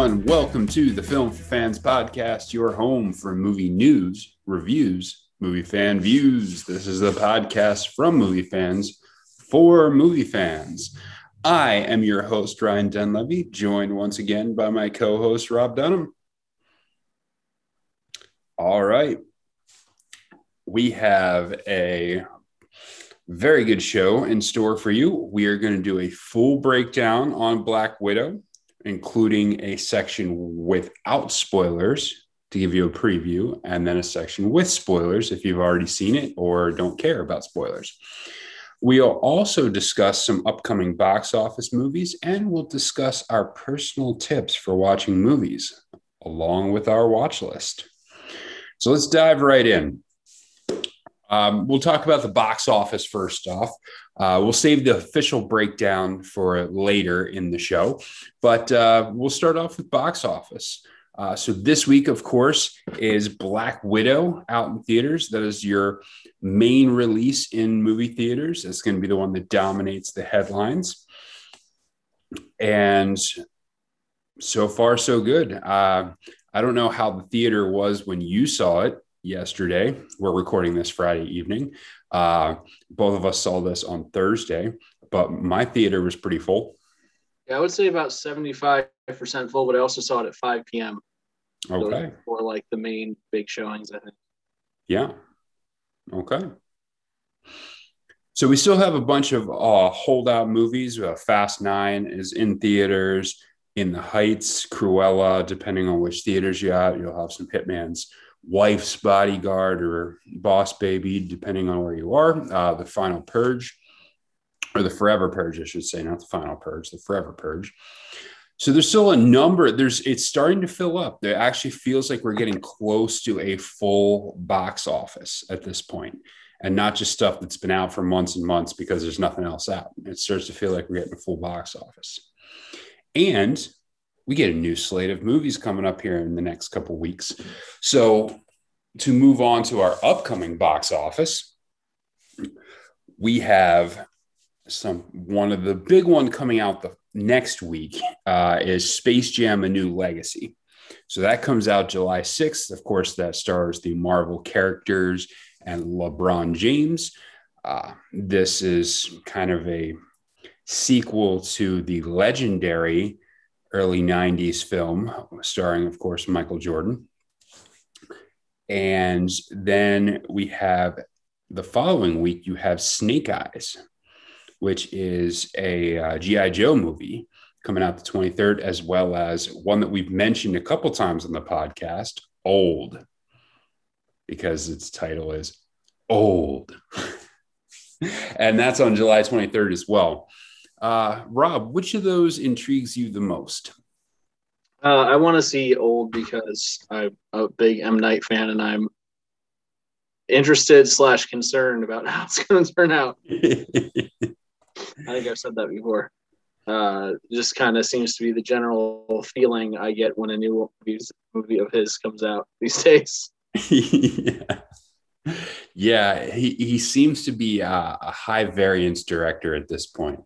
Everyone. Welcome to the Film for Fans podcast, your home for movie news, reviews, movie fan views. This is the podcast from movie fans for movie fans. I am your host, Ryan Dunlevy, joined once again by my co host, Rob Dunham. All right. We have a very good show in store for you. We are going to do a full breakdown on Black Widow, including a section without spoilers to give you a preview, and then a section with spoilers if you've already seen it or don't care about spoilers. We'll also discuss some upcoming box office movies, and we'll discuss our personal tips for watching movies along with our watch list. So let's dive right in. Um, we'll talk about the box office first off. Uh, we'll save the official breakdown for later in the show, but uh, we'll start off with box office. Uh, so this week, of course, is Black Widow out in theaters. That is your main release in movie theaters. It's going to be the one that dominates the headlines. And so far, so good. Uh, I don't know how the theater was when you saw it yesterday. We're recording this Friday evening. Uh, both of us saw this on Thursday, but my theater was pretty full. Yeah, I would say about 75% full, but I also saw it at 5 p.m. Okay. For like the main big showings, I think. Yeah. Okay. So we still have a bunch of uh, holdout movies. Uh, Fast Nine is in theaters. In the Heights, Cruella, depending on which theaters you're at, you'll have some Hitman's wife's bodyguard or boss baby, depending on where you are. Uh, the final purge, or the forever purge, I should say, not the final purge, the forever purge. So there's still a number. There's it's starting to fill up. It actually feels like we're getting close to a full box office at this point, and not just stuff that's been out for months and months because there's nothing else out. It starts to feel like we're getting a full box office, and we get a new slate of movies coming up here in the next couple weeks. So, to move on to our upcoming box office, we have some one of the big one coming out the next week uh, is Space Jam: A New Legacy. So that comes out July 6th. Of course, that stars the Marvel characters and LeBron James. Uh, this is kind of a sequel to the legendary early 90s film starring, of course, Michael Jordan. And then we have the following week, you have Snake Eyes, which is a uh, G.I. Joe movie coming out the 23rd, as well as one that we've mentioned a couple times on the podcast, Old, because its title is Old. and that's on July 23rd as well. Uh, Rob, which of those intrigues you the most? Uh, I want to see old because I'm a big M Night fan, and I'm interested slash concerned about how it's going to turn out. I think I've said that before. Uh, just kind of seems to be the general feeling I get when a new movie of his comes out these days. yeah. yeah, he, he seems to be a, a high variance director at this point.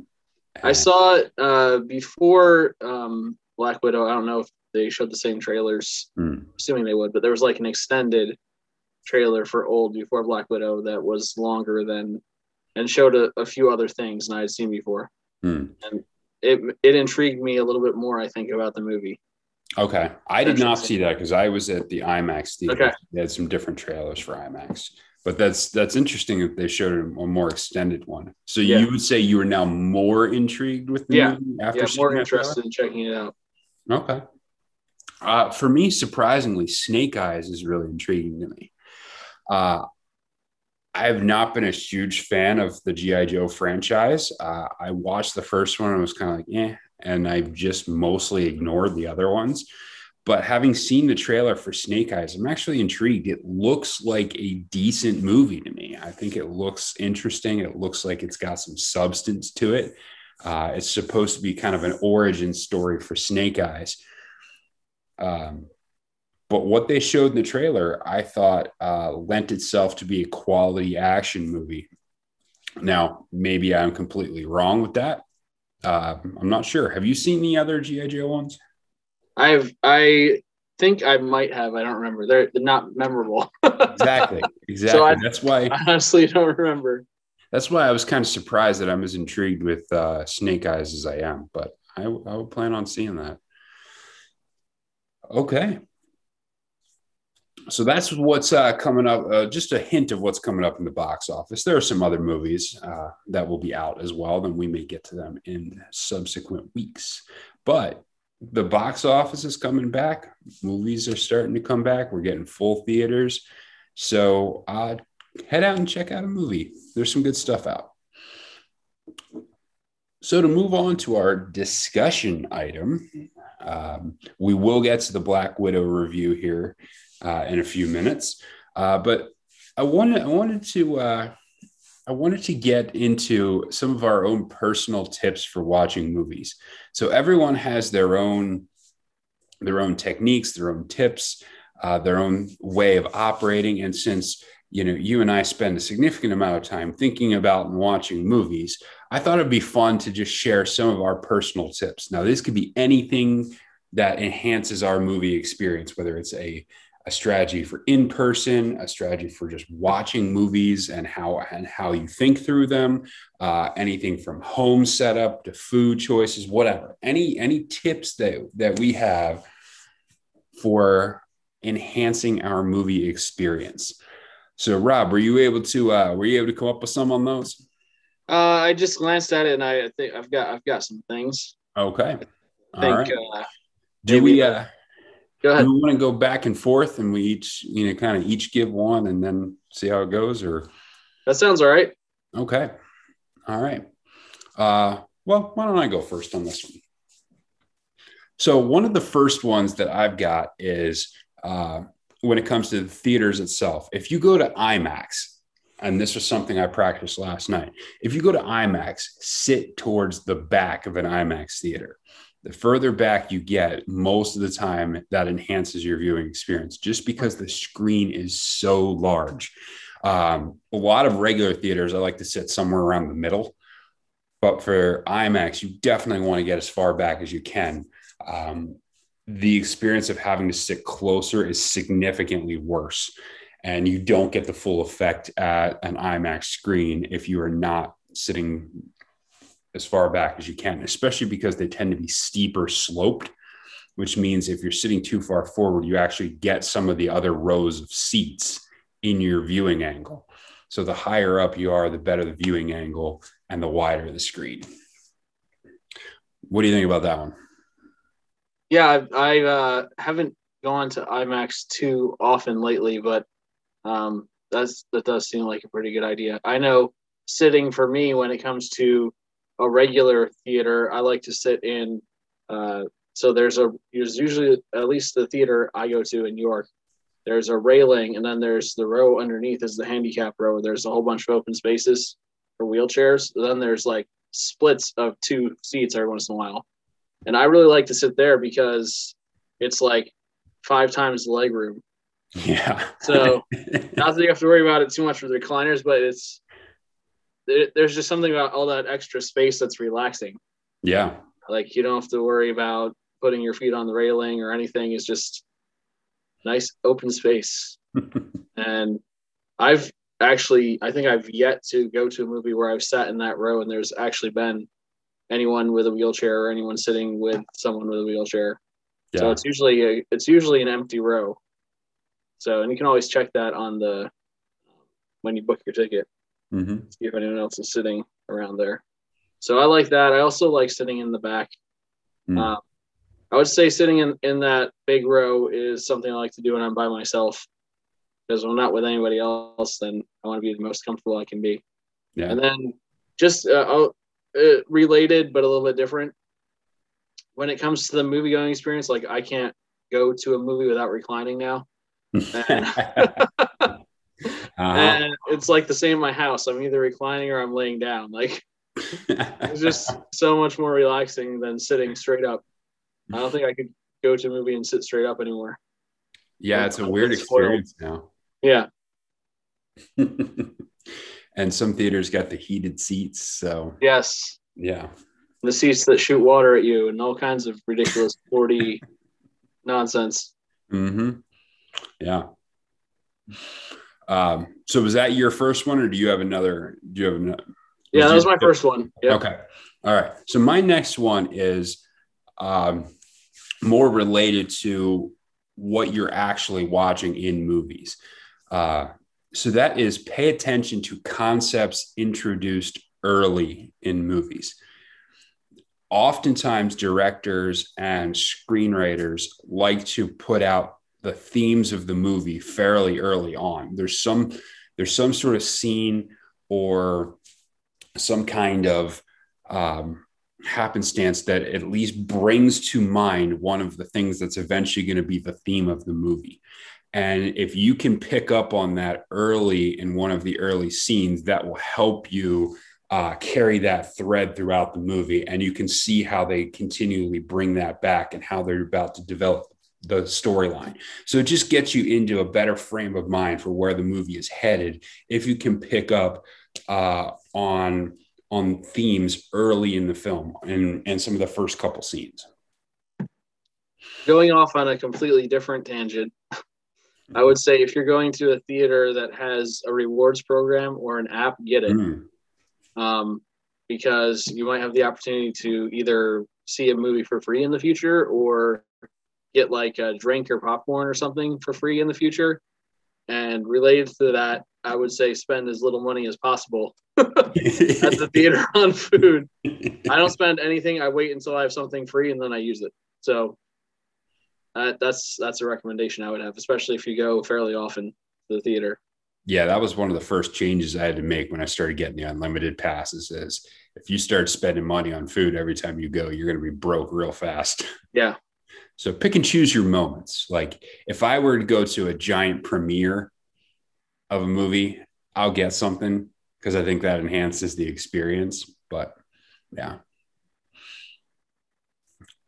I saw it uh, before um, Black Widow. I don't know if they showed the same trailers. Mm. Assuming they would, but there was like an extended trailer for Old before Black Widow that was longer than and showed a, a few other things than I had seen before. Mm. And it it intrigued me a little bit more. I think about the movie. Okay, I did not see that because I was at the IMAX theater. Okay. They had some different trailers for IMAX but that's that's interesting that they showed a more extended one. So yeah. you would say you are now more intrigued with the yeah. movie after yeah, more interested in checking it out. Okay. Uh, for me, surprisingly, Snake Eyes is really intriguing to me. Uh, I have not been a huge fan of the GI Joe franchise. Uh, I watched the first one and was kind of like, eh, and I've just mostly ignored the other ones. But having seen the trailer for Snake Eyes, I'm actually intrigued. It looks like a decent movie to me. I think it looks interesting. It looks like it's got some substance to it. Uh, it's supposed to be kind of an origin story for Snake Eyes. Um, but what they showed in the trailer, I thought uh, lent itself to be a quality action movie. Now, maybe I'm completely wrong with that. Uh, I'm not sure. Have you seen the other G.I. Joe ones? I've I think I might have. I don't remember. They're, they're not memorable. exactly. Exactly. So I, that's why I honestly don't remember. That's why I was kind of surprised that I'm as intrigued with uh, Snake Eyes as I am, but I, I would plan on seeing that. Okay. So that's what's uh, coming up. Uh, just a hint of what's coming up in the box office. There are some other movies uh, that will be out as well. Then we may get to them in subsequent weeks. But the box office is coming back. Movies are starting to come back. We're getting full theaters. So uh, head out and check out a movie. There's some good stuff out. So, to move on to our discussion item, um, we will get to the Black Widow review here uh, in a few minutes. Uh, but I wanted, I wanted to, uh, I wanted to get into some of our own personal tips for watching movies. So everyone has their own, their own techniques, their own tips, uh, their own way of operating. And since you know, you and I spend a significant amount of time thinking about and watching movies, I thought it'd be fun to just share some of our personal tips. Now, this could be anything that enhances our movie experience, whether it's a, a strategy for in person, a strategy for just watching movies and how and how you think through them, uh, anything from home setup to food choices, whatever. Any any tips that that we have for enhancing our movie experience. So, Rob, were you able to uh, were you able to come up with some on those? Uh, I just glanced at it, and I think I've got I've got some things. Okay. I think. Right. Uh, do we? Uh, go ahead. Do we want to go back and forth, and we each you know kind of each give one, and then see how it goes, or? That sounds all right. Okay. All right. Uh, well, why don't I go first on this one? So one of the first ones that I've got is uh, when it comes to the theaters itself. If you go to IMAX, and this was something I practiced last night, if you go to IMAX, sit towards the back of an IMAX theater. The further back you get, most of the time that enhances your viewing experience just because the screen is so large. Um, a lot of regular theaters, I like to sit somewhere around the middle. But for IMAX, you definitely want to get as far back as you can. Um, the experience of having to sit closer is significantly worse. And you don't get the full effect at an IMAX screen if you are not sitting as far back as you can, especially because they tend to be steeper sloped, which means if you're sitting too far forward, you actually get some of the other rows of seats in your viewing angle. So the higher up you are, the better the viewing angle and the wider the screen. What do you think about that one? yeah, I, I uh, haven't gone to IMAX too often lately, but um, that's that does seem like a pretty good idea. I know sitting for me when it comes to a regular theater, I like to sit in. Uh, so there's a there's usually at least the theater I go to in New York. There's a railing, and then there's the row underneath is the handicap row. There's a whole bunch of open spaces for wheelchairs. Then there's like splits of two seats every once in a while. And I really like to sit there because it's like five times the leg room. Yeah. so not that you have to worry about it too much with recliners, but it's there's just something about all that extra space that's relaxing. Yeah. Like you don't have to worry about putting your feet on the railing or anything. It's just nice open space. and I've actually, I think I've yet to go to a movie where I've sat in that row and there's actually been anyone with a wheelchair or anyone sitting with someone with a wheelchair. Yeah. So it's usually a, it's usually an empty row. So and you can always check that on the when you book your ticket. Mm-hmm. See if anyone else is sitting around there. So I like that. I also like sitting in the back. Mm. Um, I would say sitting in, in that big row is something I like to do when I'm by myself. Because when I'm not with anybody else, then I want to be the most comfortable I can be. Yeah. And then just uh, uh, related but a little bit different. When it comes to the movie going experience, like I can't go to a movie without reclining now. And, uh-huh. and it's like the same in my house. I'm either reclining or I'm laying down. Like it's just so much more relaxing than sitting straight up. I don't think I could go to a movie and sit straight up anymore. Yeah, it's a weird experience now. Yeah. and some theaters got the heated seats. So yes, yeah, the seats that shoot water at you and all kinds of ridiculous 4D nonsense. Mm-hmm. Yeah. Um, so was that your first one, or do you have another? Do you have another? Yeah, that was my first one. Yep. Okay. All right. So my next one is um, more related to what you're actually watching in movies. Uh, so that is pay attention to concepts introduced early in movies. Oftentimes, directors and screenwriters like to put out the themes of the movie fairly early on. There's some there's some sort of scene or some kind of um, happenstance that at least brings to mind one of the things that's eventually going to be the theme of the movie. And if you can pick up on that early in one of the early scenes, that will help you uh, carry that thread throughout the movie. And you can see how they continually bring that back and how they're about to develop the storyline. So it just gets you into a better frame of mind for where the movie is headed if you can pick up uh, on on themes early in the film and and some of the first couple scenes. Going off on a completely different tangent, I would say if you're going to a theater that has a rewards program or an app, get it. Mm. Um, because you might have the opportunity to either see a movie for free in the future or get like a drink or popcorn or something for free in the future. And related to that, I would say spend as little money as possible at the theater on food. I don't spend anything. I wait until I have something free and then I use it. So uh, that's that's a recommendation I would have, especially if you go fairly often to the theater. Yeah, that was one of the first changes I had to make when I started getting the unlimited passes. Is if you start spending money on food every time you go, you're going to be broke real fast. Yeah. So pick and choose your moments. Like if I were to go to a giant premiere of a movie, I'll get something because I think that enhances the experience. But yeah.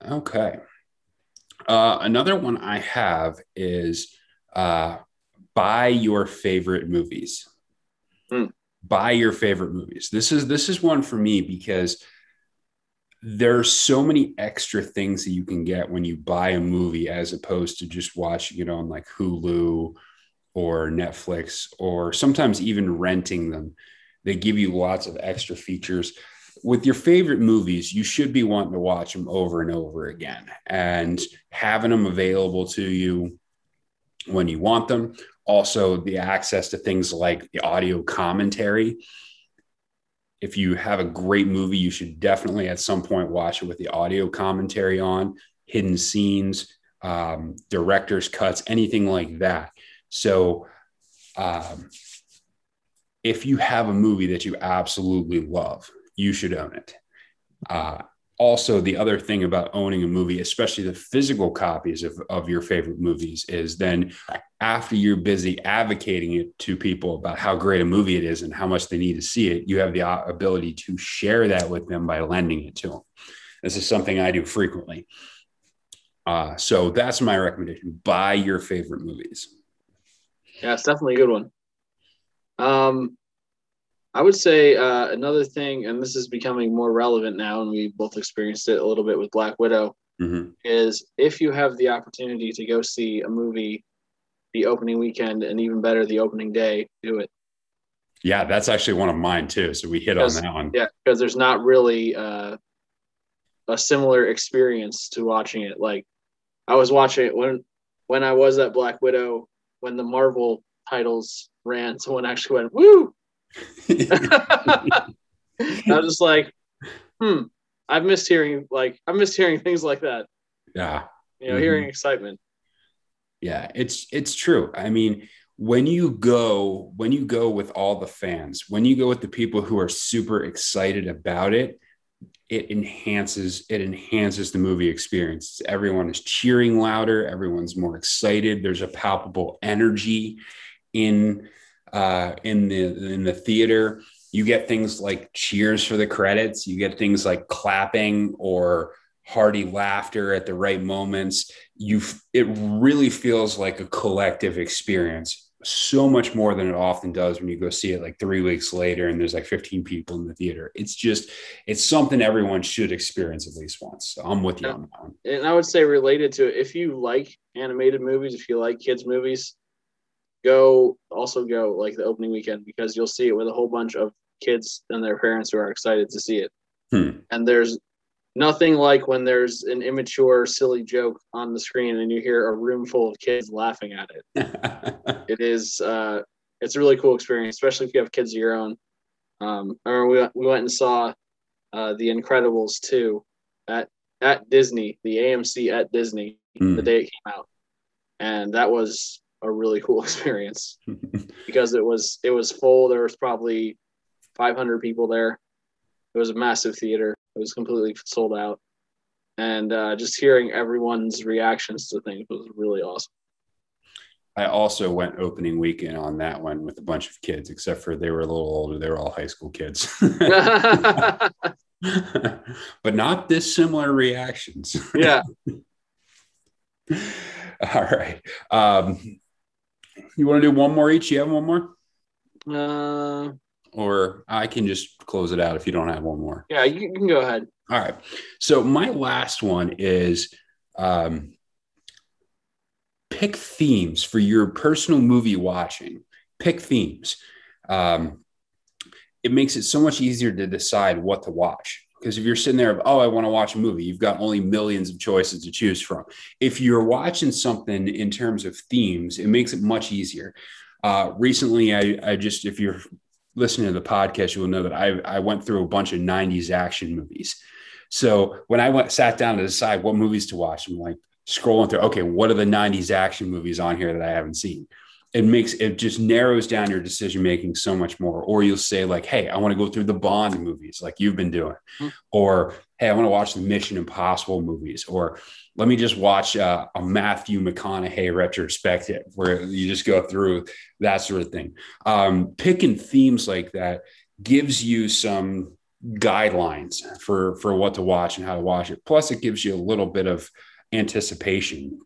Okay. Uh, another one I have is uh, buy your favorite movies. Mm. Buy your favorite movies. This is this is one for me because there's so many extra things that you can get when you buy a movie as opposed to just watching it on like Hulu or Netflix or sometimes even renting them. They give you lots of extra features with your favorite movies, you should be wanting to watch them over and over again and having them available to you when you want them. Also, the access to things like the audio commentary. If you have a great movie, you should definitely at some point watch it with the audio commentary on, hidden scenes, um, director's cuts, anything like that. So, um, if you have a movie that you absolutely love, you should own it. Uh, also, the other thing about owning a movie, especially the physical copies of, of your favorite movies, is then after you're busy advocating it to people about how great a movie it is and how much they need to see it, you have the ability to share that with them by lending it to them. This is something I do frequently. Uh, so that's my recommendation buy your favorite movies. Yeah, it's definitely a good one. Um, I would say uh, another thing, and this is becoming more relevant now, and we both experienced it a little bit with Black Widow, mm-hmm. is if you have the opportunity to go see a movie the opening weekend and even better the opening day, do it. Yeah, that's actually one of mine too. So we hit because, on that one. Yeah, because there's not really uh, a similar experience to watching it. Like I was watching it when when I was at Black Widow when the Marvel titles ran. Someone actually went, "Woo!" I was just like, hmm, I've missed hearing like I've missed hearing things like that. Yeah. You know, mm-hmm. hearing excitement. Yeah, it's it's true. I mean, when you go when you go with all the fans, when you go with the people who are super excited about it, it enhances it enhances the movie experience. Everyone is cheering louder, everyone's more excited. There's a palpable energy in uh, in the in the theater. You get things like cheers for the credits. You get things like clapping or hearty laughter at the right moments. You it really feels like a collective experience. so much more than it often does when you go see it like three weeks later and there's like 15 people in the theater. It's just, it's something everyone should experience at least once. So I'm with you on that one. And I would say related to it, if you like animated movies, if you like kids movies, go also go like the opening weekend because you'll see it with a whole bunch of kids and their parents who are excited to see it. Hmm. And there's nothing like when there's an immature, silly joke on the screen and you hear a room full of kids laughing at it. it is uh, it's a really cool experience, especially if you have kids of your own. Um, I remember we went, we went and saw uh, The Incredibles 2 at at Disney, the AMC at Disney, Hmm. the day it came out, and that was a really cool experience because it was it was full. There was probably 500 people there. It was a massive theater. It was completely sold out, and uh, just hearing everyone's reactions to things was really awesome. I also went opening weekend on that one with a bunch of kids, except for they were a little older. They were all high school kids, but not dissimilar reactions. yeah, all right. Um, you want to do one more each? You have one more? uh, Or I can just close it out if you don't have one more. yeah. You, can go ahead. All right. So my last one is um, pick themes for your personal movie watching. Pick themes. Um, it makes it so much easier to decide what to watch. Because if you're sitting there, oh, I want to watch a movie, you've got only millions of choices to choose from. If you're watching something in terms of themes, it makes it much easier. Uh, recently, I, I just, if you're listening to the podcast, you will know that I, I went through a bunch of 90s action movies. So when I went sat down to decide what movies to watch, I'm like scrolling through, okay, what are the 90s action movies on here that I haven't seen? It makes it just narrows down your decision making so much more. Or you'll say, like, hey, I want to go through the Bond movies like you've been doing. Hmm. Or hey, I want to watch the Mission Impossible movies. Or let me just watch uh, a Matthew McConaughey retrospective where you just go through that sort of thing. Um, picking themes like that gives you some guidelines for for what to watch and how to watch it. Plus, it gives you a little bit of anticipation,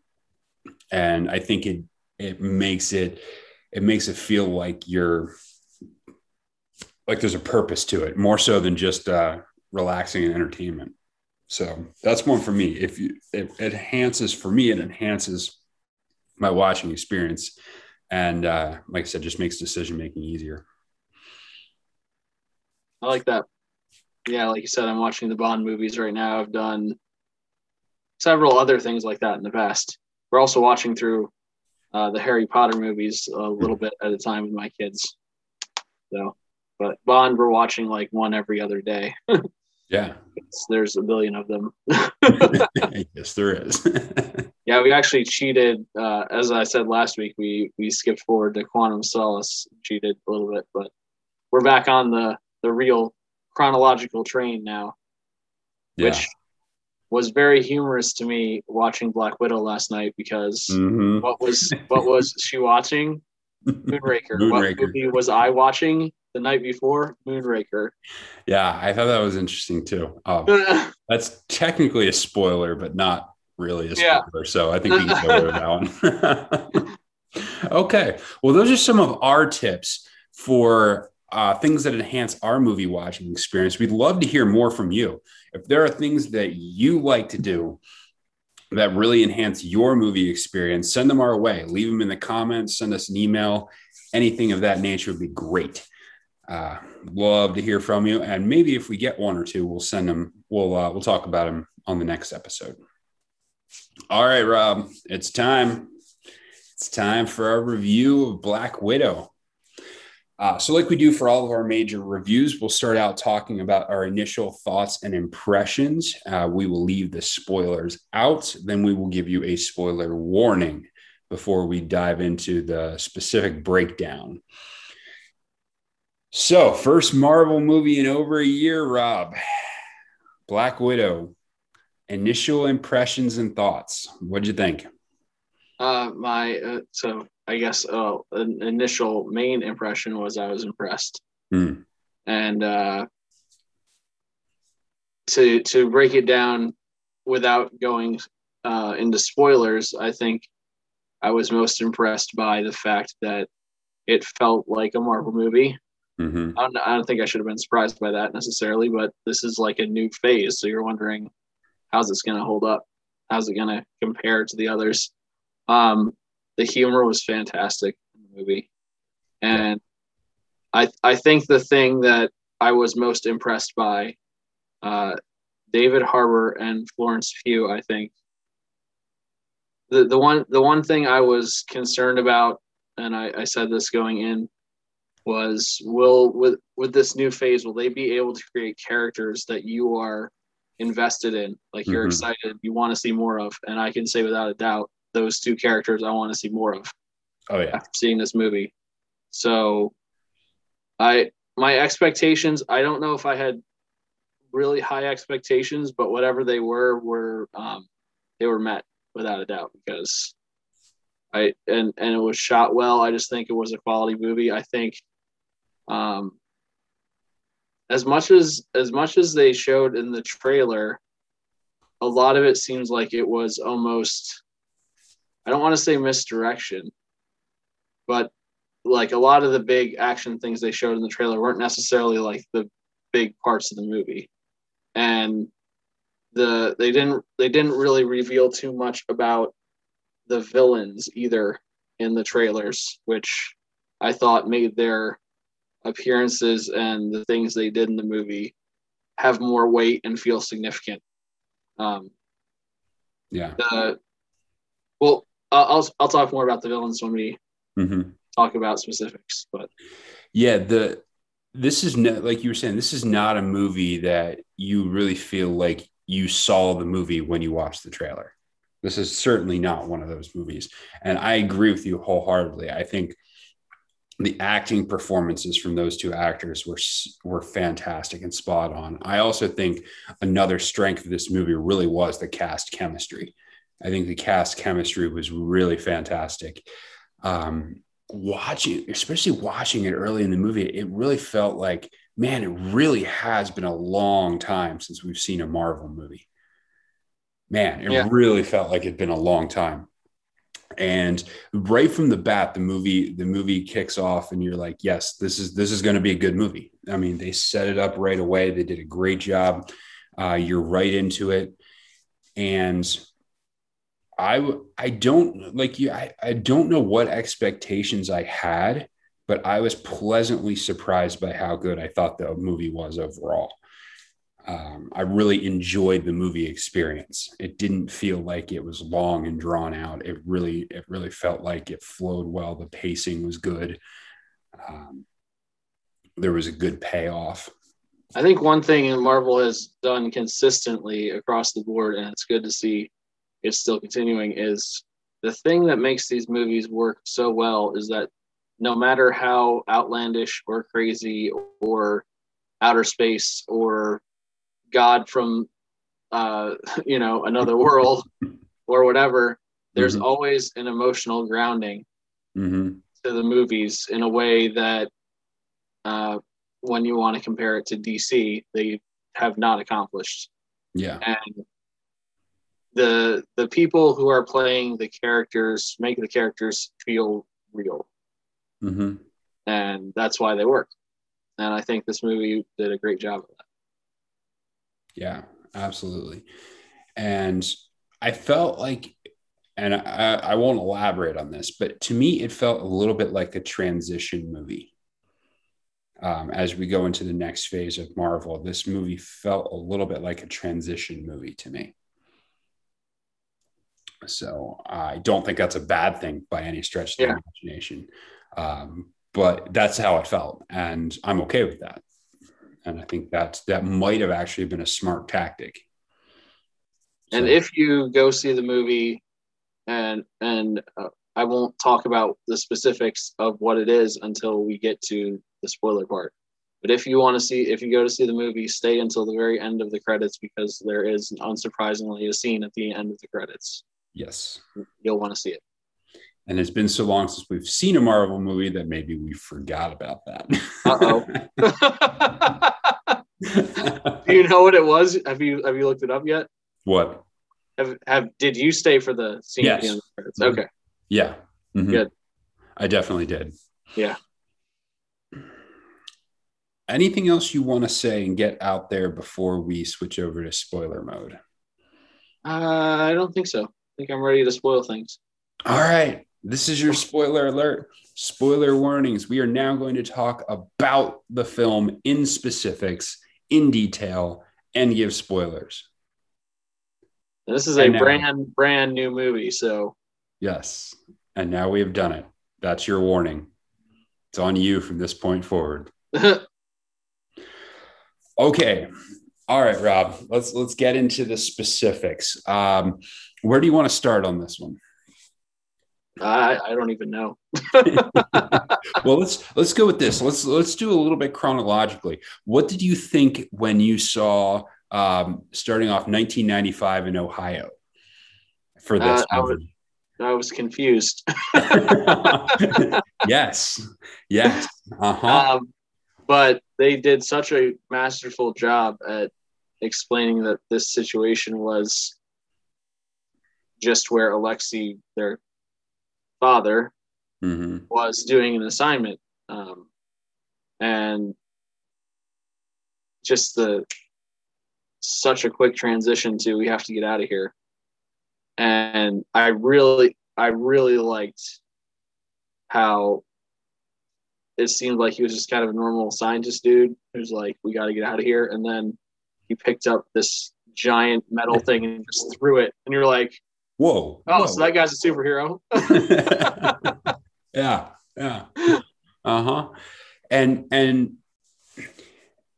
and I think it it makes it it makes it feel like you're like there's a purpose to it more so than just uh, relaxing and entertainment. So that's one for me. If you it, enhances for me, it enhances my watching experience, and uh, like I said, just makes decision making easier. I like that. Yeah, like you said, I'm watching the Bond movies right now. I've done several other things like that in the past. We're also watching through uh, the Harry Potter movies a little bit at a time with my kids. So, but Bond, we're watching like one every other day. Yeah. It's- there's a billion of them. yes, there is. yeah, we actually cheated. Uh, as I said last week, we we skipped forward to Quantum Solace, cheated a little bit, but we're back on the the real chronological train now. yeah. which was very humorous to me watching Black Widow last night because Mhm. what was what was she watching? Moonraker. What movie was I watching the night before? Moonraker. Yeah, I thought that was interesting too. Um, that's technically a spoiler, but not really a Yeah. spoiler. So I think we can go over that one. okay. Well, those are some of our tips for uh, things that enhance our movie watching experience. We'd love to hear more from you. If there are things that you like to do that really enhance your movie experience, send them our way. Leave them in the comments, send us an email. Anything of that nature would be great. Uh, love to hear from you, and maybe if we get one or two, we'll send them. We'll uh, we'll talk about them on the next episode. All right, Rob, it's time. It's time for our review of Black Widow. Uh, so, like we do for all of our major reviews, we'll start out talking about our initial thoughts and impressions. Uh, we will leave the spoilers out, then we will give you a spoiler warning before we dive into the specific breakdown. So, first Marvel movie in over a year, Rob. Black Widow. Initial impressions and thoughts. What'd you think? Uh, my uh, so I guess uh, an initial main impression was I was impressed, Hmm. and uh, to to break it down without going uh, into spoilers, I think I was most impressed by the fact that it felt like a Marvel movie. hmm I don't, I don't think I should have been surprised by that necessarily, but this is like a new phase. So you're wondering, how's this going to hold up? How's it going to compare to the others? Um, the humor was fantastic in the movie. And I, I think the thing that I was most impressed by, uh, David Harbour and Florence Pugh, I think the, the one, the one thing I was concerned about, and I, I said this going in was will with with this new phase will they be able to create characters that you are invested in like you're Mhm. excited you want to see more of and i can say without a doubt those two characters i want to see more of Oh yeah. after seeing this movie so i my expectations i don't know if i had really high expectations but whatever they were were um they were met without a doubt because I and and it was shot well. I just think it was a quality movie. I think um as much as as much as they showed in the trailer, a lot of it seems like it was almost I don't want to say misdirection, but like a lot of the big action things they showed in the trailer weren't necessarily like the big parts of the movie. And the they didn't they didn't really reveal too much about the villains either in the trailers, which I thought made their appearances and the things they did in the movie have more weight and feel significant. Um, Yeah. the well, I'll I'll I'll talk more about the villains when we hmm talk about specifics, but Yeah. The this is not like you were saying. This is not a movie that you really feel like you saw the movie when you watched the trailer. This is certainly not one of those movies, and I agree with you wholeheartedly. I think the acting performances from those two actors were were fantastic and spot on. I also think another strength of this movie really was the cast chemistry. I think the cast chemistry was really fantastic. Um, watching, especially watching it early in the movie, it really felt like, man, it really has been a long time since we've seen a Marvel movie. Man, it Yeah. really felt like it'd been a long time. And right from the bat, the movie the movie kicks off, and you're like, yes, this is this is going to be a good movie. I mean, they set it up right away. They did a great job. Uh, you're right into it, and I I don't like you. I, I don't know what expectations I had, but I was pleasantly surprised by how good I thought the movie was overall. Um, I really enjoyed the movie experience. It didn't feel like it was long and drawn out. It really, it really felt like it flowed well. The pacing was good. Um, there was a good payoff. I think one thing Marvel has done consistently across the board, and it's good to see it's still continuing, is the thing that makes these movies work so well is that no matter how outlandish or crazy or outer space or God from uh, you know another world or whatever, there's Mhm. always an emotional grounding hmm to the movies in a way that uh, when you want to compare it to DC, they have not accomplished. Yeah. And the the people who are playing the characters make the characters feel real, hmm and that's why they work. And I think this movie did a great job of that. Yeah, absolutely. And I felt like, and I, I won't elaborate on this, but to me, it felt a little bit like a transition movie. Um, as we go into the next phase of Marvel, this movie felt a little bit like a transition movie to me. So I don't think that's a bad thing by any stretch of the Yeah. imagination. Um, but that's how it felt. And I'm okay with that and I think that that might have actually been a smart tactic. And So- if you go see the movie, and and uh, I won't talk about the specifics of what it is until we get to the spoiler part. But if you want to see, if you go to see the movie, stay until the very end of the credits because there is unsurprisingly a scene at the end of the credits. Yes, You'll want to see it. and it's been so long since we've seen a Marvel movie that maybe we forgot about that. Do you know what it was? Have you have you looked it up yet? what? Have have did you stay for the scene the Yes. the? Okay. Yeah, Mhm. Good. I definitely did. Yeah. Anything else you want to say and get out there before we switch over to spoiler mode? Uh, I don't think so. Think I'm ready to spoil things. All right. This is your spoiler alert. Spoiler warnings. We are now going to talk about the film in specifics, in detail, and give spoilers. This is a brand brand new movie, so yes. And now we have done it. That's your warning. It's on you from this point forward. okay. All right, Rob. Let's let's get into the specifics. Um, where do you want to start on this one? I, I don't even know. well, let's let's go with this. Let's let's do a little bit chronologically. What did you think when you saw um, starting off 1995 in Ohio for this? Uh, I, was, I was confused. yes, yes, uh-huh. Um, but they did such a masterful job at explaining that this situation was just where Alexei, their father mm-hmm. was doing an assignment um, and just the such a quick transition to we have to get out of here. And i really i really liked how it seemed like he was just kind of a normal scientist dude who's like we got to get out of here. And then he picked up this giant metal thing and just threw it. And you're like Whoa. Oh, whoa. so that guy's a superhero. yeah. Yeah. Uh-huh. And and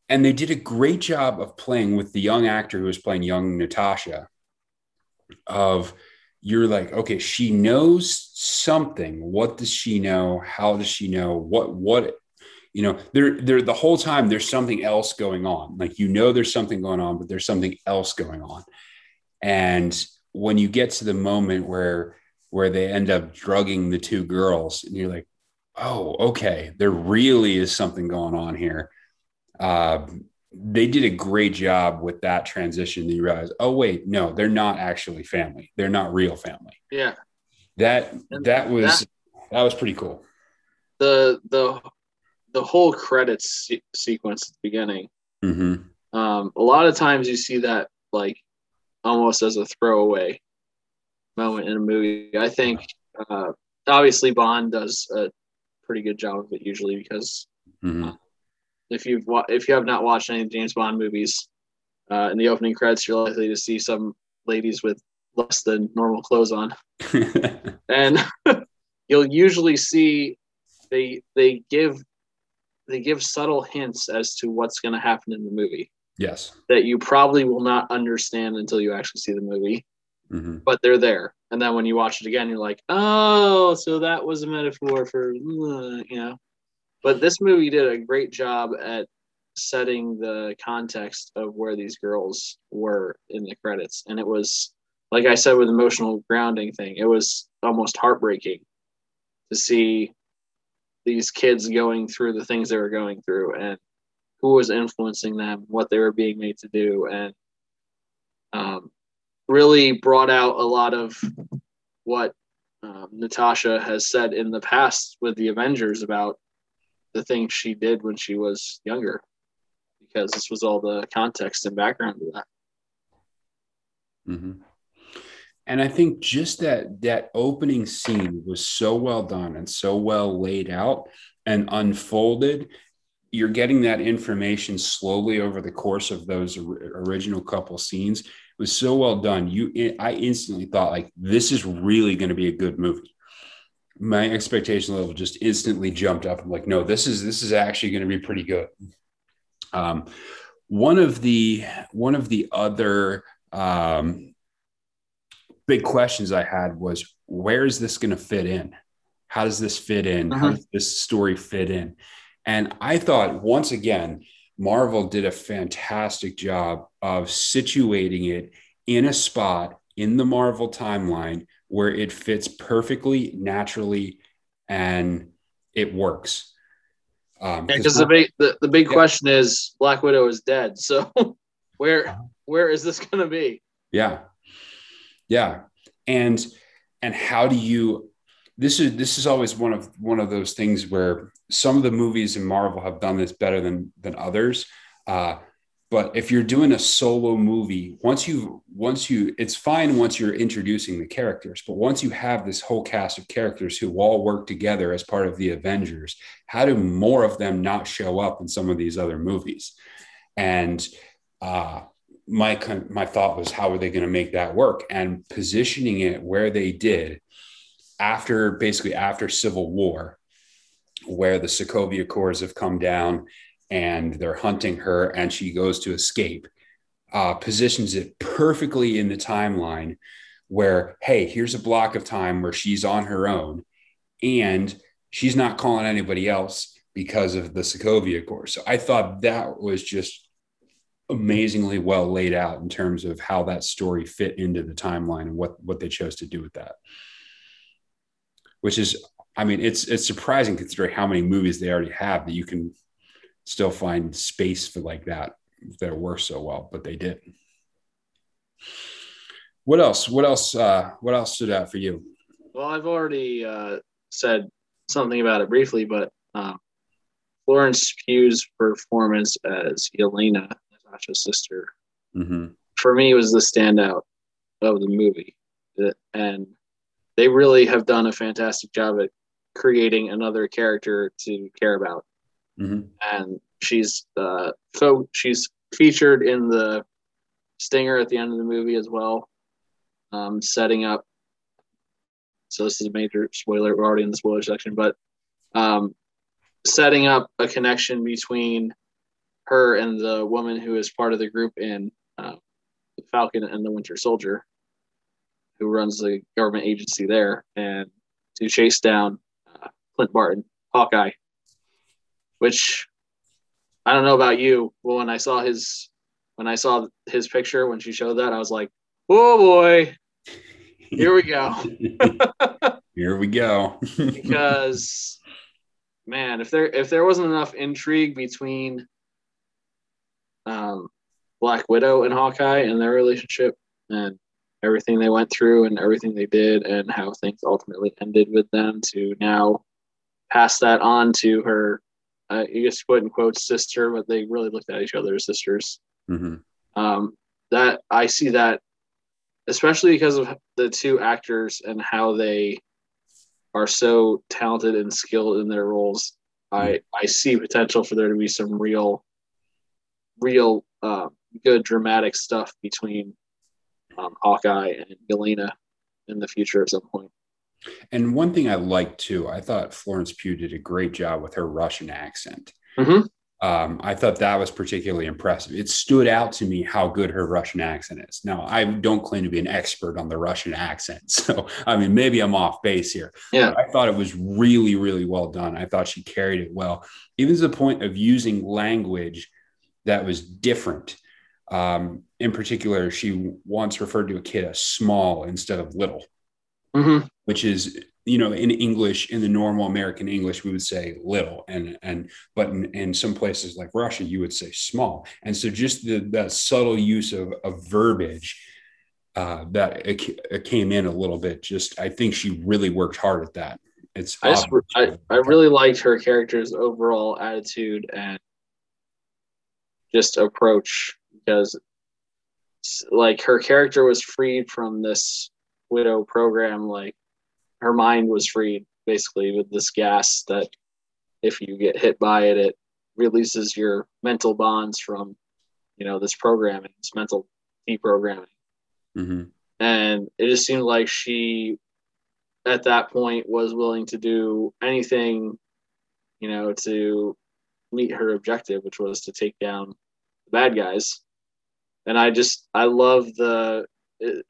and they did a great job of playing with the young actor who was playing young Natasha of you're like okay she knows something what does she know how does she know what what you know there there the whole time there's something else going on like you know there's something going on but there's something else going on and when you get to the moment where where they end up drugging the two girls and you're like oh okay there really is something going on here. Uh, they did a great job with that transition you realize oh wait no they're not actually family. They're not real family. Yeah. That that was that, that was pretty cool. The the the whole credits se- sequence at the beginning. Mm-hmm. um, a lot of times you see that like almost as a throwaway moment in a movie. I think uh, obviously Bond does a pretty good job of it usually because mm-hmm. uh, if you've wa- if you have not watched any James Bond movies, uh, in the opening credits you're likely to see some ladies with less than normal clothes on, and you'll usually see they they give they give subtle hints as to what's going to happen in the movie. Yes. That you probably will not understand until you actually see the movie. Mm-hmm. But they're there. And then when you watch it again, you're like, oh, so that was a metaphor for, uh, you know. But this movie did a great job at setting the context of where these girls were in the credits. And it was, like I said, with emotional grounding thing, it was almost heartbreaking to see these kids going through the things they were going through and who was influencing them, what they were being made to do, and um, really brought out a lot of what um, Natasha has said in the past with the Avengers about the things she did when she was younger, because this was all the context and background to that. Mm-hmm. And I think just that that opening scene was so well done and so well laid out and unfolded you're getting that information slowly over the course of those original couple scenes. It was so well done. You i instantly thought like this is really going to be a good movie. My expectation level just instantly jumped up. I'm like no this is this is actually going to be pretty good. Um, one of the one of the other um, big questions i had was where is this going to fit in? How does this fit in? Uh-huh. how does this story fit in and I thought once again, Marvel did a fantastic job of situating it in a spot in the Marvel timeline where it fits perfectly, naturally, and it works. Um, because the big the, the big yeah. question is Black Widow is dead. So where uh-huh. where is this going to be? Yeah, yeah, and and how do you this is this is always one of one of those things where some of the movies in Marvel have done this better than than others. Uh, but if you're doing a solo movie, once you once you it's fine once you're introducing the characters, but once you have this whole cast of characters who all work together as part of the Avengers, how do more of them not show up in some of these other movies? And uh, my my thought was, how are they going to make that work? And positioning it where they did after basically after Civil War, where the Sokovia Accords have come down and they're hunting her and she goes to escape, uh, positions it perfectly in the timeline where, hey, here's a block of time where she's on her own and she's not calling anybody else because of the Sokovia Accords. So I thought that was just amazingly well laid out in terms of how that story fit into the timeline and what what they chose to do with that which is i mean it's it's surprising considering how many movies they already have that you can still find space for like that that work so well but they did. What else? What else uh what else stood out for you? Well i've already uh said something about it briefly but uh, florence pugh's performance as yelena Natasha's sister, mm-hmm. for me was the standout of the movie, and they really have done a fantastic job at creating another character to care about. Mm-hmm. And she's uh, so she's featured in the stinger at the end of the movie as well, um, setting up. So this is a major spoiler. We're already in the spoiler section, but um, setting up a connection between her and the woman who is part of the group in uh, Falcon and the Winter Soldier, who runs the government agency there, and to chase down Clint Barton, Hawkeye. Which I don't know about you, but when I saw his when I saw his picture when she showed that, I was like, "Oh boy, here we go." here we go. because man, if there if there wasn't enough intrigue between um, Black Widow and Hawkeye and their relationship and everything they went through and everything they did and how things ultimately ended with them to now pass that on to her, uh, you guess quote unquote sister, but they really looked at each other as sisters. Mm-hmm. Um, that I see that, especially because of the two actors and how they are so talented and skilled in their roles. I, mm-hmm. I see potential for there to be some real real uh, good dramatic stuff between um, Hawkeye and Yelena in the future at some point. And one thing I liked too, I thought Florence Pugh did a great job with her Russian accent. Mm-hmm. Um, I thought that was particularly impressive. It stood out to me how good her Russian accent is. Now, I don't claim to be an expert on the Russian accent. So, I mean, maybe I'm off base here. Yeah. I thought it was really, really well done. I thought she carried it well, even to the point of using language that was different. Um, in particular, she once referred to a kid as small instead of little, mm-hmm. which is you know in English, in the normal American English, we would say little, and and but in, in some places like Russia, you would say small. And so just the that subtle use of, of verbiage uh, that it, it, came in a little bit. Just I think she really worked hard at that. It's I, just, I, I really liked her character's overall attitude and just approach because like her character was freed from this widow program like her mind was freed basically with this gas that if you get hit by it it releases your mental bonds from you know this programming this mental deprogramming mm-hmm. and it just seemed like she at that point was willing to do anything you know to meet her objective which was to take down bad guys. And I just I love the it,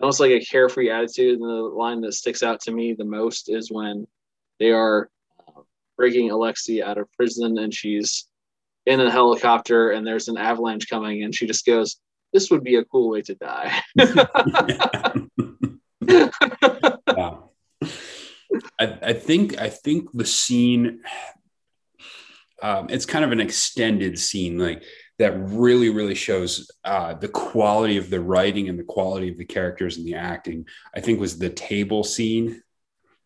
almost like a carefree attitude. And the line that sticks out to me the most is when they are uh, breaking Alexei out of prison and she's in a helicopter and there's an avalanche coming and she just goes, "This would be a cool way to die." wow. I, I think I think the scene um, it's kind of an extended scene like that really really shows uh, the quality of the writing and the quality of the characters and the acting i think was the table scene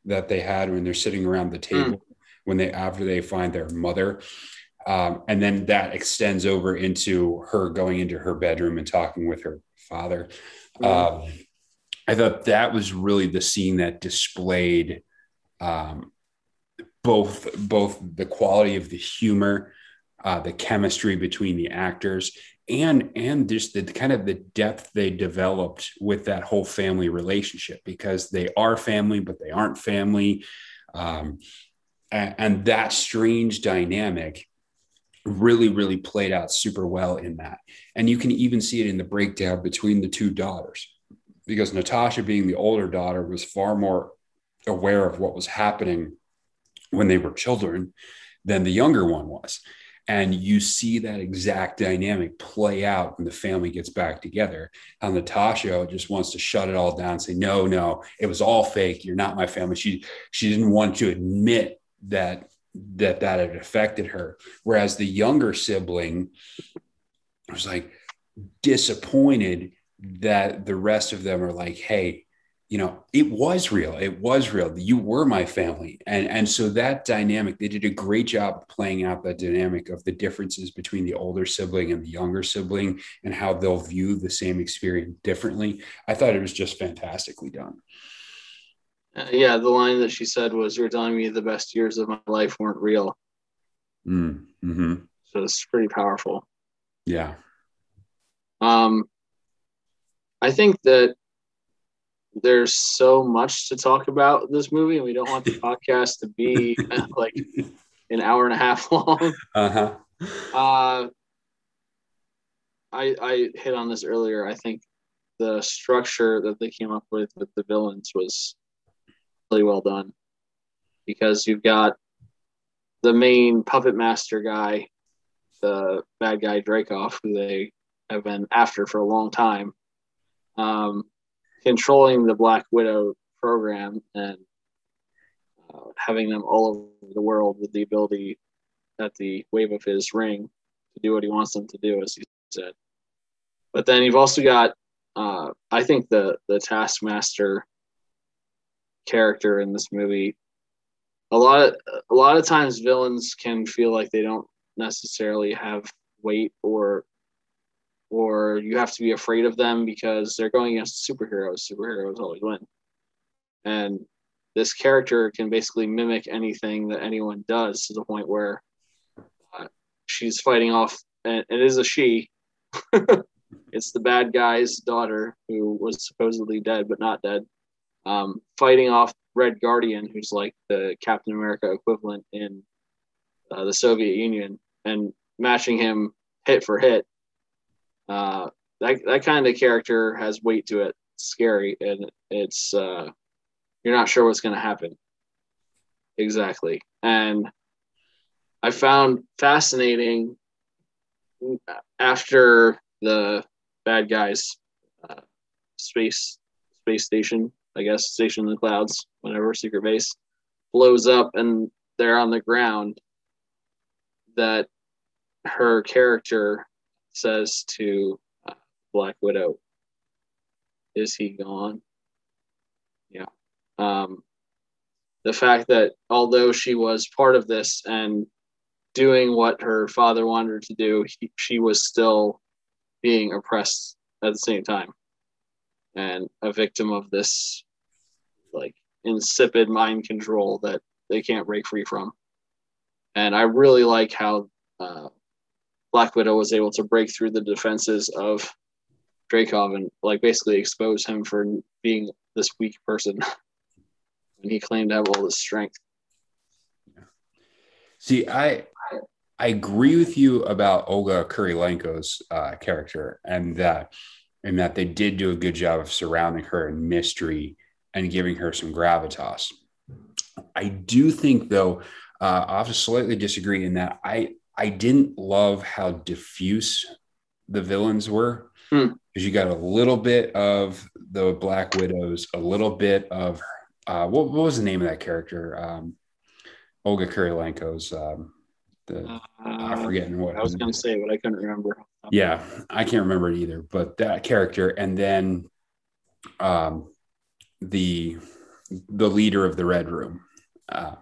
that they had when they're sitting around the hmm. table mm. when they after they find their mother um, and then that extends over into her going into her bedroom and talking with her father mm. um, i thought that was really the scene that displayed um, both both the quality of the humor uh, the chemistry between the actors and and just the kind of the depth they developed with that whole family relationship because they are family but they aren't family. Um, and, and that strange dynamic really really played out super well in that. And you can even see it in the breakdown between the two daughters because natasha being the older daughter was far more aware of what was happening when they were children than the younger one was and you see that exact dynamic play out when the family gets back together. How Natasha just wants to shut it all down, say, no, no, it was all fake. You're not my family. She she didn't want to admit that that that had affected her. Whereas the younger sibling was like disappointed that the rest of them are like, hey, you know it was real it was real. You were my family. And and so that dynamic they did a great job playing out that dynamic of the differences between the older sibling and the younger sibling and how they'll view the same experience differently. I thought it was just fantastically done. Uh, yeah the line that she said was you're telling me the best years of my life weren't real. Mm, mm-hmm. so it's pretty powerful. Yeah. Um i think that there's so much to talk about this movie, and we don't want the podcast to be like an hour and a half long. Uh-huh. Uh I I hit on this earlier. I think the structure that they came up with with the villains was really well done because you've got the main puppet master guy, the bad guy Dreykov, who they have been after for a long time. Um, controlling the Black Widow program and uh, having them all over the world with the ability at the wave of his ring to do what he wants them to do, as he said. But then you've also got, uh, I think the the Taskmaster character in this movie. A lot of a lot of times villains can feel like they don't necessarily have weight or or you have to be afraid of them because they're going against superheroes. Superheroes always win. And this character can basically mimic anything that anyone does to the point where uh, she's fighting off, and it is a she. it's the bad guy's daughter who was supposedly dead but not dead, um, fighting off Red Guardian, who's like the Captain America equivalent in uh, the Soviet Union, and matching him hit for hit uh, that that kind of character has weight to it. It's scary, and it's uh, you're not sure what's going to happen exactly. And I found fascinating after the bad guys uh, space space station, I guess station in the clouds, whatever secret base blows up, and they're on the ground. That her character says to uh, Black Widow, "Is he gone?" Yeah. Um, the fact that although she was part of this and doing what her father wanted her to do, he, she was still being oppressed at the same time and a victim of this like insipid mind control that they can't break free from. And I really like how uh, Black Widow was able to break through the defenses of Dreykov and like basically expose him for being this weak person when he claimed to have all this strength. See, I I agree with you about Olga Kurylenko's uh, character and that and that they did do a good job of surrounding her in mystery and giving her some gravitas. I do think though, uh, I have to slightly disagree in that I I didn't love how diffuse the villains were because hmm. you got a little bit of the Black Widows, a little bit of uh, what, what was the name of that character? Um, Olga Kurylenko's. Um, the uh, I'm forgetting what I was going to say, but I couldn't remember. Yeah, I can't remember it either. But that character, and then um, the the leader of the Red Room. Uh,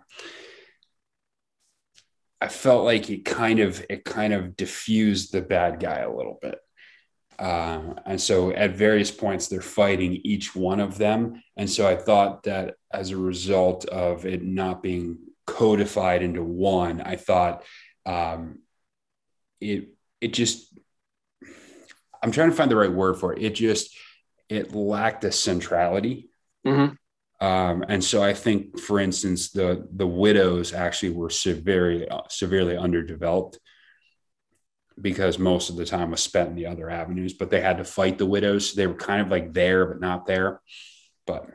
I felt like it kind of it kind of diffused the bad guy a little bit. Uh, and so at various points they're fighting each one of them. And so I thought that as a result of it not being codified into one, I thought um, it it just I'm trying to find the right word for it. It just it lacked a centrality. Mm-hmm. Um, and so I think, for instance, the the widows actually were severely severely underdeveloped because most of the time was spent in the other avenues. But they had to fight the widows. So they were kind of like there, but not there. But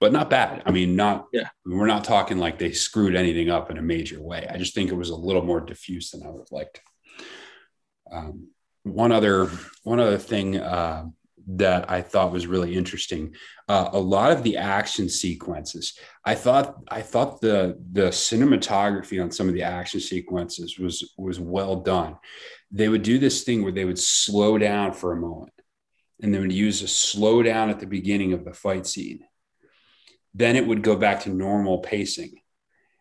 but not bad. I mean, not yeah. We're not talking like they screwed anything up in a major way. I just think it was a little more diffuse than I would have liked. Um, one other one other thing. Uh, that I thought was really interesting. Uh, a lot of the action sequences, I thought, I thought the the cinematography on some of the action sequences was was well done. They would do this thing where they would slow down for a moment, and they would use a slow down at the beginning of the fight scene. Then it would go back to normal pacing,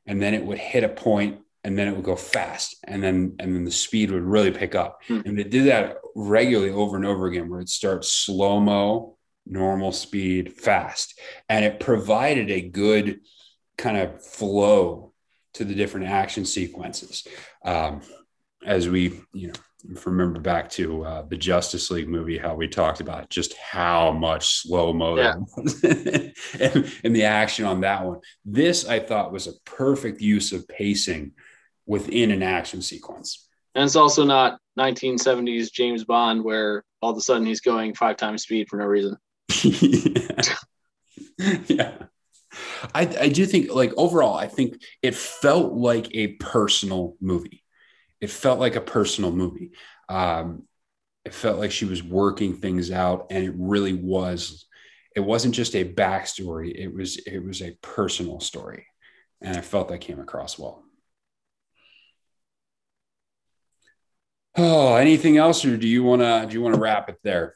and then it would hit a point and then it would go fast and then and then the speed would really pick up Hmm. and they did that regularly over and over again where it starts slow mo normal speed fast and it provided a good kind of flow to the different action sequences um, as we you know remember back to uh, the justice league movie how we talked about just how much slow mo Yeah. and, and the action on that one this i thought was a perfect use of pacing within an action sequence And it's also not 1970s James Bond where all of a sudden he's going five times speed for no reason. yeah. I, I do think like overall, I think it felt like a personal movie. It felt like a personal movie. Um, it felt like she was working things out and it really was, it wasn't just a backstory. It was, it was a personal story. And I felt that came across well. Oh, anything else, or do you want to do you want to wrap it there?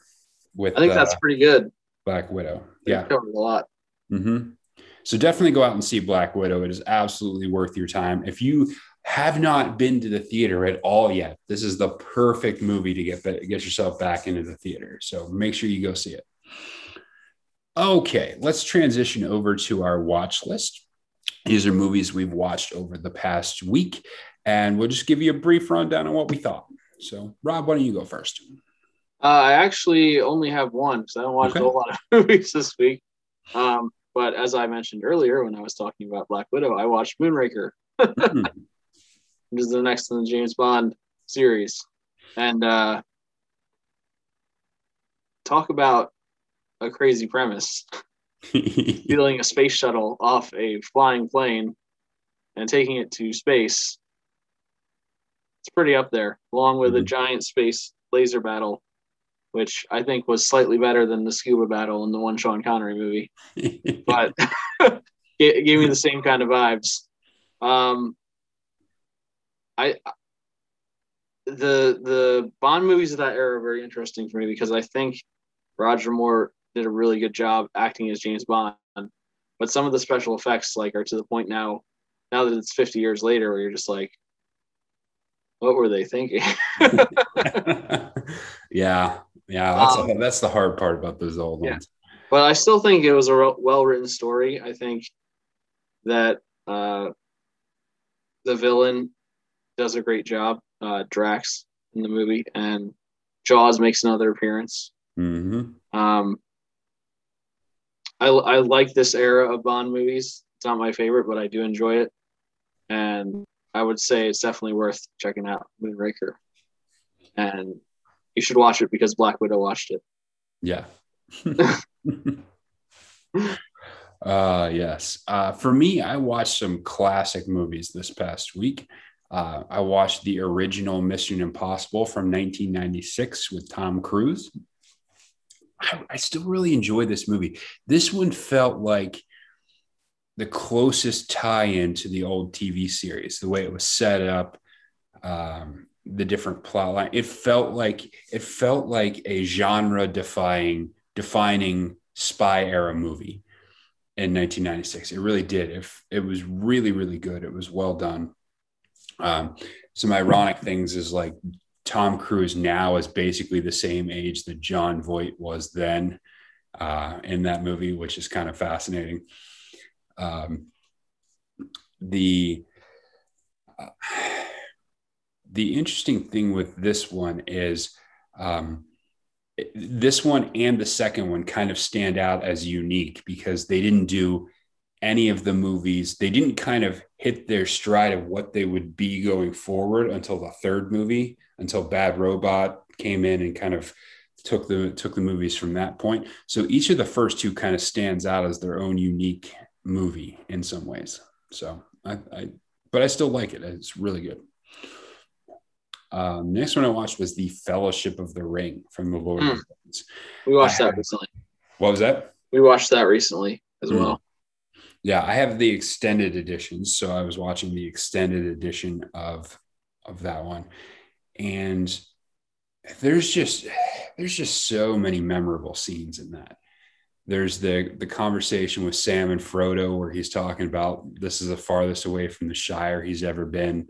With I think uh, that's pretty good. Black Widow. Yeah. covered a lot. Mm-hmm. So definitely go out and see Black Widow. It is absolutely worth your time. If you have not been to the theater at all yet, this is the perfect movie to get get yourself back into the theater. So make sure you go see it. Okay, let's transition over to our watch list. These are movies we've watched over the past week, and we'll just give you a brief rundown on what we thought. So, Rob, why don't you go first? Uh, I actually only have one because I don't watch Okay. a whole lot of movies this week. Um, but as I mentioned earlier when I was talking about Black Widow, I watched Moonraker, Hmm. which is the next in the James Bond series. And uh, talk about a crazy premise. Stealing a space shuttle off a flying plane and taking it to space. It's pretty up there, along with a Mhm. giant space laser battle, which I think was slightly better than the scuba battle in the one Sean Connery movie, but it gave me the same kind of vibes. Um, I the the Bond movies of that era are very interesting for me because I think Roger Moore did a really good job acting as James Bond. But some of the special effects like are to the point now, now that it's 50 years later, where you're just like, what were they thinking? yeah, yeah, that's Um, a, that's the hard part about those old yeah. ones. but I still think it was a well written story. I think that uh, the villain does a great job, uh, Drax in the movie, and Jaws makes another appearance. hmm Um, I, I like this era of Bond movies. It's not my favorite, but I do enjoy it. And I would say it's definitely worth checking out Moonraker. And you should watch it because Black Widow watched it. Yeah. uh, yes. Uh, for me, I watched some classic movies this past week. Uh, I watched the original Mission Impossible from 1996 with Tom Cruise. I, I still really enjoy this movie. This one felt like the closest tie-in to the old TV series, the way it was set up, um, the different plot line. It felt like it felt like a genre-defying, defining spy era movie. in 1996. It really did. It, it was really, really good. It was well done. Um, some ironic things is like Tom Cruise now is basically the same age that Jon Voight was then uh, in that movie, which is kind of fascinating. Um, the uh, the interesting thing with this one is um, this one and the second one kind of stand out as unique because they didn't do any of the movies. They didn't kind of hit their stride of what they would be going forward until the third movie, until Bad Robot came in and kind of took the took the movies from that point. So each of the first two kind of stands out as their own unique movie in some ways. So I, I but I still like it. It's really good. Um, next one I watched was the Fellowship of the Ring from the Lord mm. of the Rings. We watched I that recently. What was that? We watched that recently as mm. well. Yeah, I have the extended editions, so I was watching the extended edition of of that one, and there's just there's just so many memorable scenes in that. There's the the conversation with Sam and Frodo where he's talking about this is the farthest away from the Shire he's ever been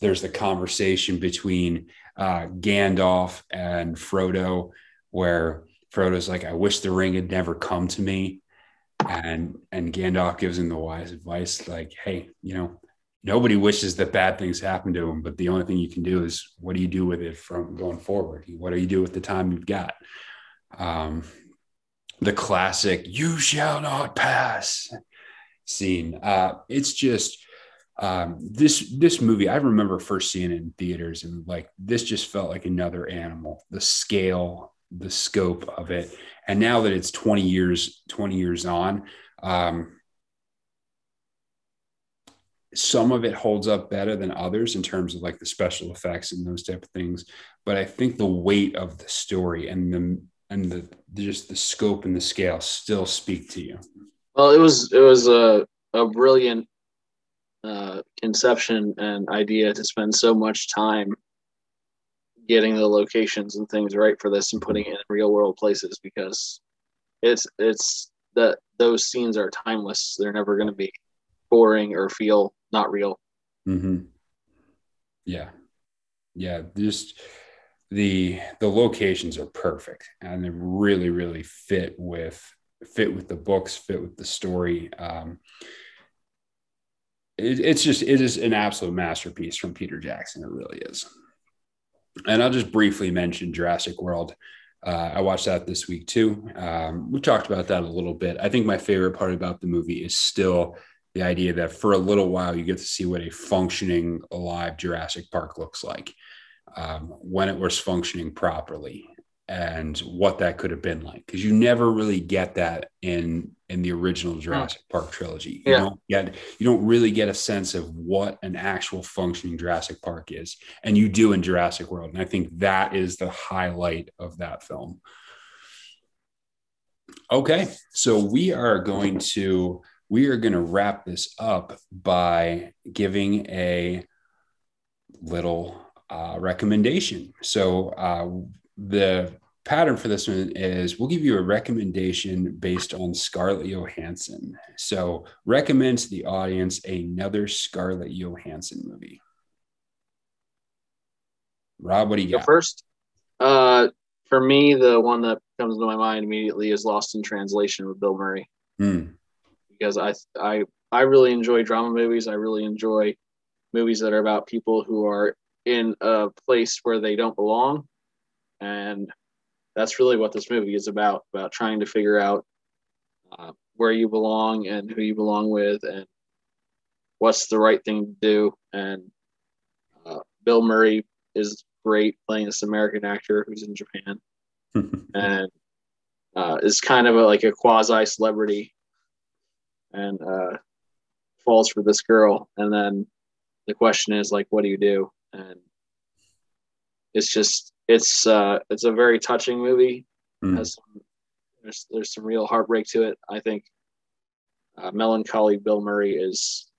there's the conversation between uh, Gandalf and Frodo, where Frodo's like, "I wish the ring had never come to me," and and Gandalf gives him the wise advice, like, "Hey, you know, nobody wishes that bad things happen to them, but the only thing you can do is what do you do with it from going forward? What do you do with the time you've got?" Um, the classic "You shall not pass" scene. Uh, it's just um, this this movie i remember first seeing it in theaters and like this just felt like another animal the scale the scope of it and now that it's 20 years 20 years on um, some of it holds up better than others in terms of like the special effects and those type of things but i think the weight of the story and the and the just the scope and the scale still speak to you. Well it was it was a, a brilliant uh, conception and idea to spend so much time getting the locations and things right for this and putting it in real world places because it's it's that those scenes are timeless. They're never going to be boring or feel not real. Mm-hmm. yeah. Yeah just the the locations are perfect and they really really fit with fit with the books fit with the story um, it, it's just it is an absolute masterpiece from Peter Jackson. It really is. And I'll just briefly mention Jurassic World. Uh, I watched that this week too. Um, we talked about that a little bit. I think my favorite part about the movie is still the idea that for a little while you get to see what a functioning, alive Jurassic Park looks like um, when it was functioning properly and what that could have been like because you never really get that in in the original Jurassic Park trilogy. You yeah. don't get you don't really get a sense of what an actual functioning Jurassic Park is, and you do in Jurassic World. And I think that is the highlight of that film. Okay, so we are going to we are going to wrap this up by giving a little uh, recommendation. So uh, the pattern for this one is we'll give you a recommendation based on Scarlett Johansson. So recommend to the audience another Scarlett Johansson movie. Rob, what do you got? First, uh, for me, the one that comes to my mind immediately is Lost in Translation with Bill Murray. Mm. Because I, I, I really enjoy drama movies. I really enjoy movies that are about people who are in a place where they don't belong. And that's really what this movie is about about trying to figure out uh, where you belong and who you belong with and what's the right thing to do. And uh, bill murray is great playing this american actor who's in japan. And uh, is kind of a, like a quasi celebrity and uh, falls for this girl. And then the question is like what do you do and it's just it's uh, it's a very touching movie. Mm. Some, there's there's some real heartbreak to it. I think uh, melancholy Bill Murray is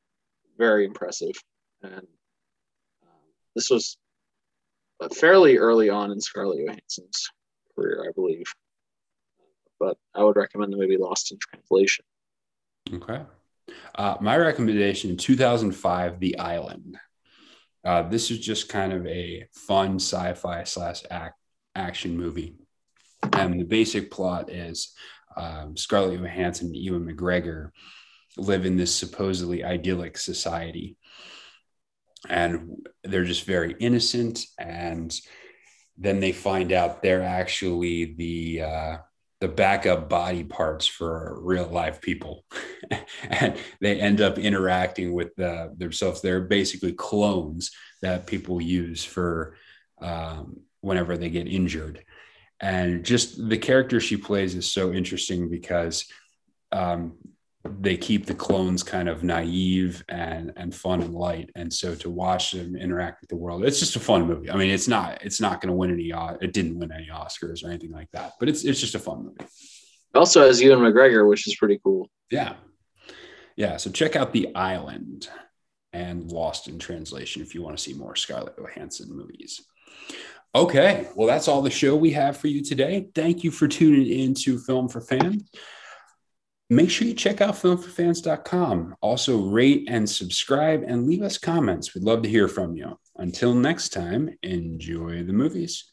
very impressive, and um, this was fairly early on in Scarlett Johansson's career, I believe. But I would recommend the movie Lost in Translation. Okay. Uh, my recommendation in 2005, The Island. Uh, this is just kind of a fun sci-fi slash act action movie, and the basic plot is um, Scarlett Johansson and Ewan McGregor live in this supposedly idyllic society, and they're just very innocent. And then they find out they're actually the uh, the backup body parts for real life people. And they end up interacting with uh, themselves. They're basically clones that people use for um, whenever they get injured. And just the character she plays is so interesting because um, they keep the clones kind of naive and and fun and light. And so to watch them interact with the world it's just a fun movie. I mean it's not it's not going to win any it didn't win any oscars or anything like that but it's it's just a fun movie. Also has ewan mcgregor which is pretty cool. Yeah. Yeah so check out the island and lost in translation if you want to see more scarlett johansson movies. Okay well that's all the show we have for you today. Thank you for tuning in to film for fans Make sure you check out filmforfans.com. Also, rate and subscribe and leave us comments. We'd love to hear from you. Until next time, enjoy the movies.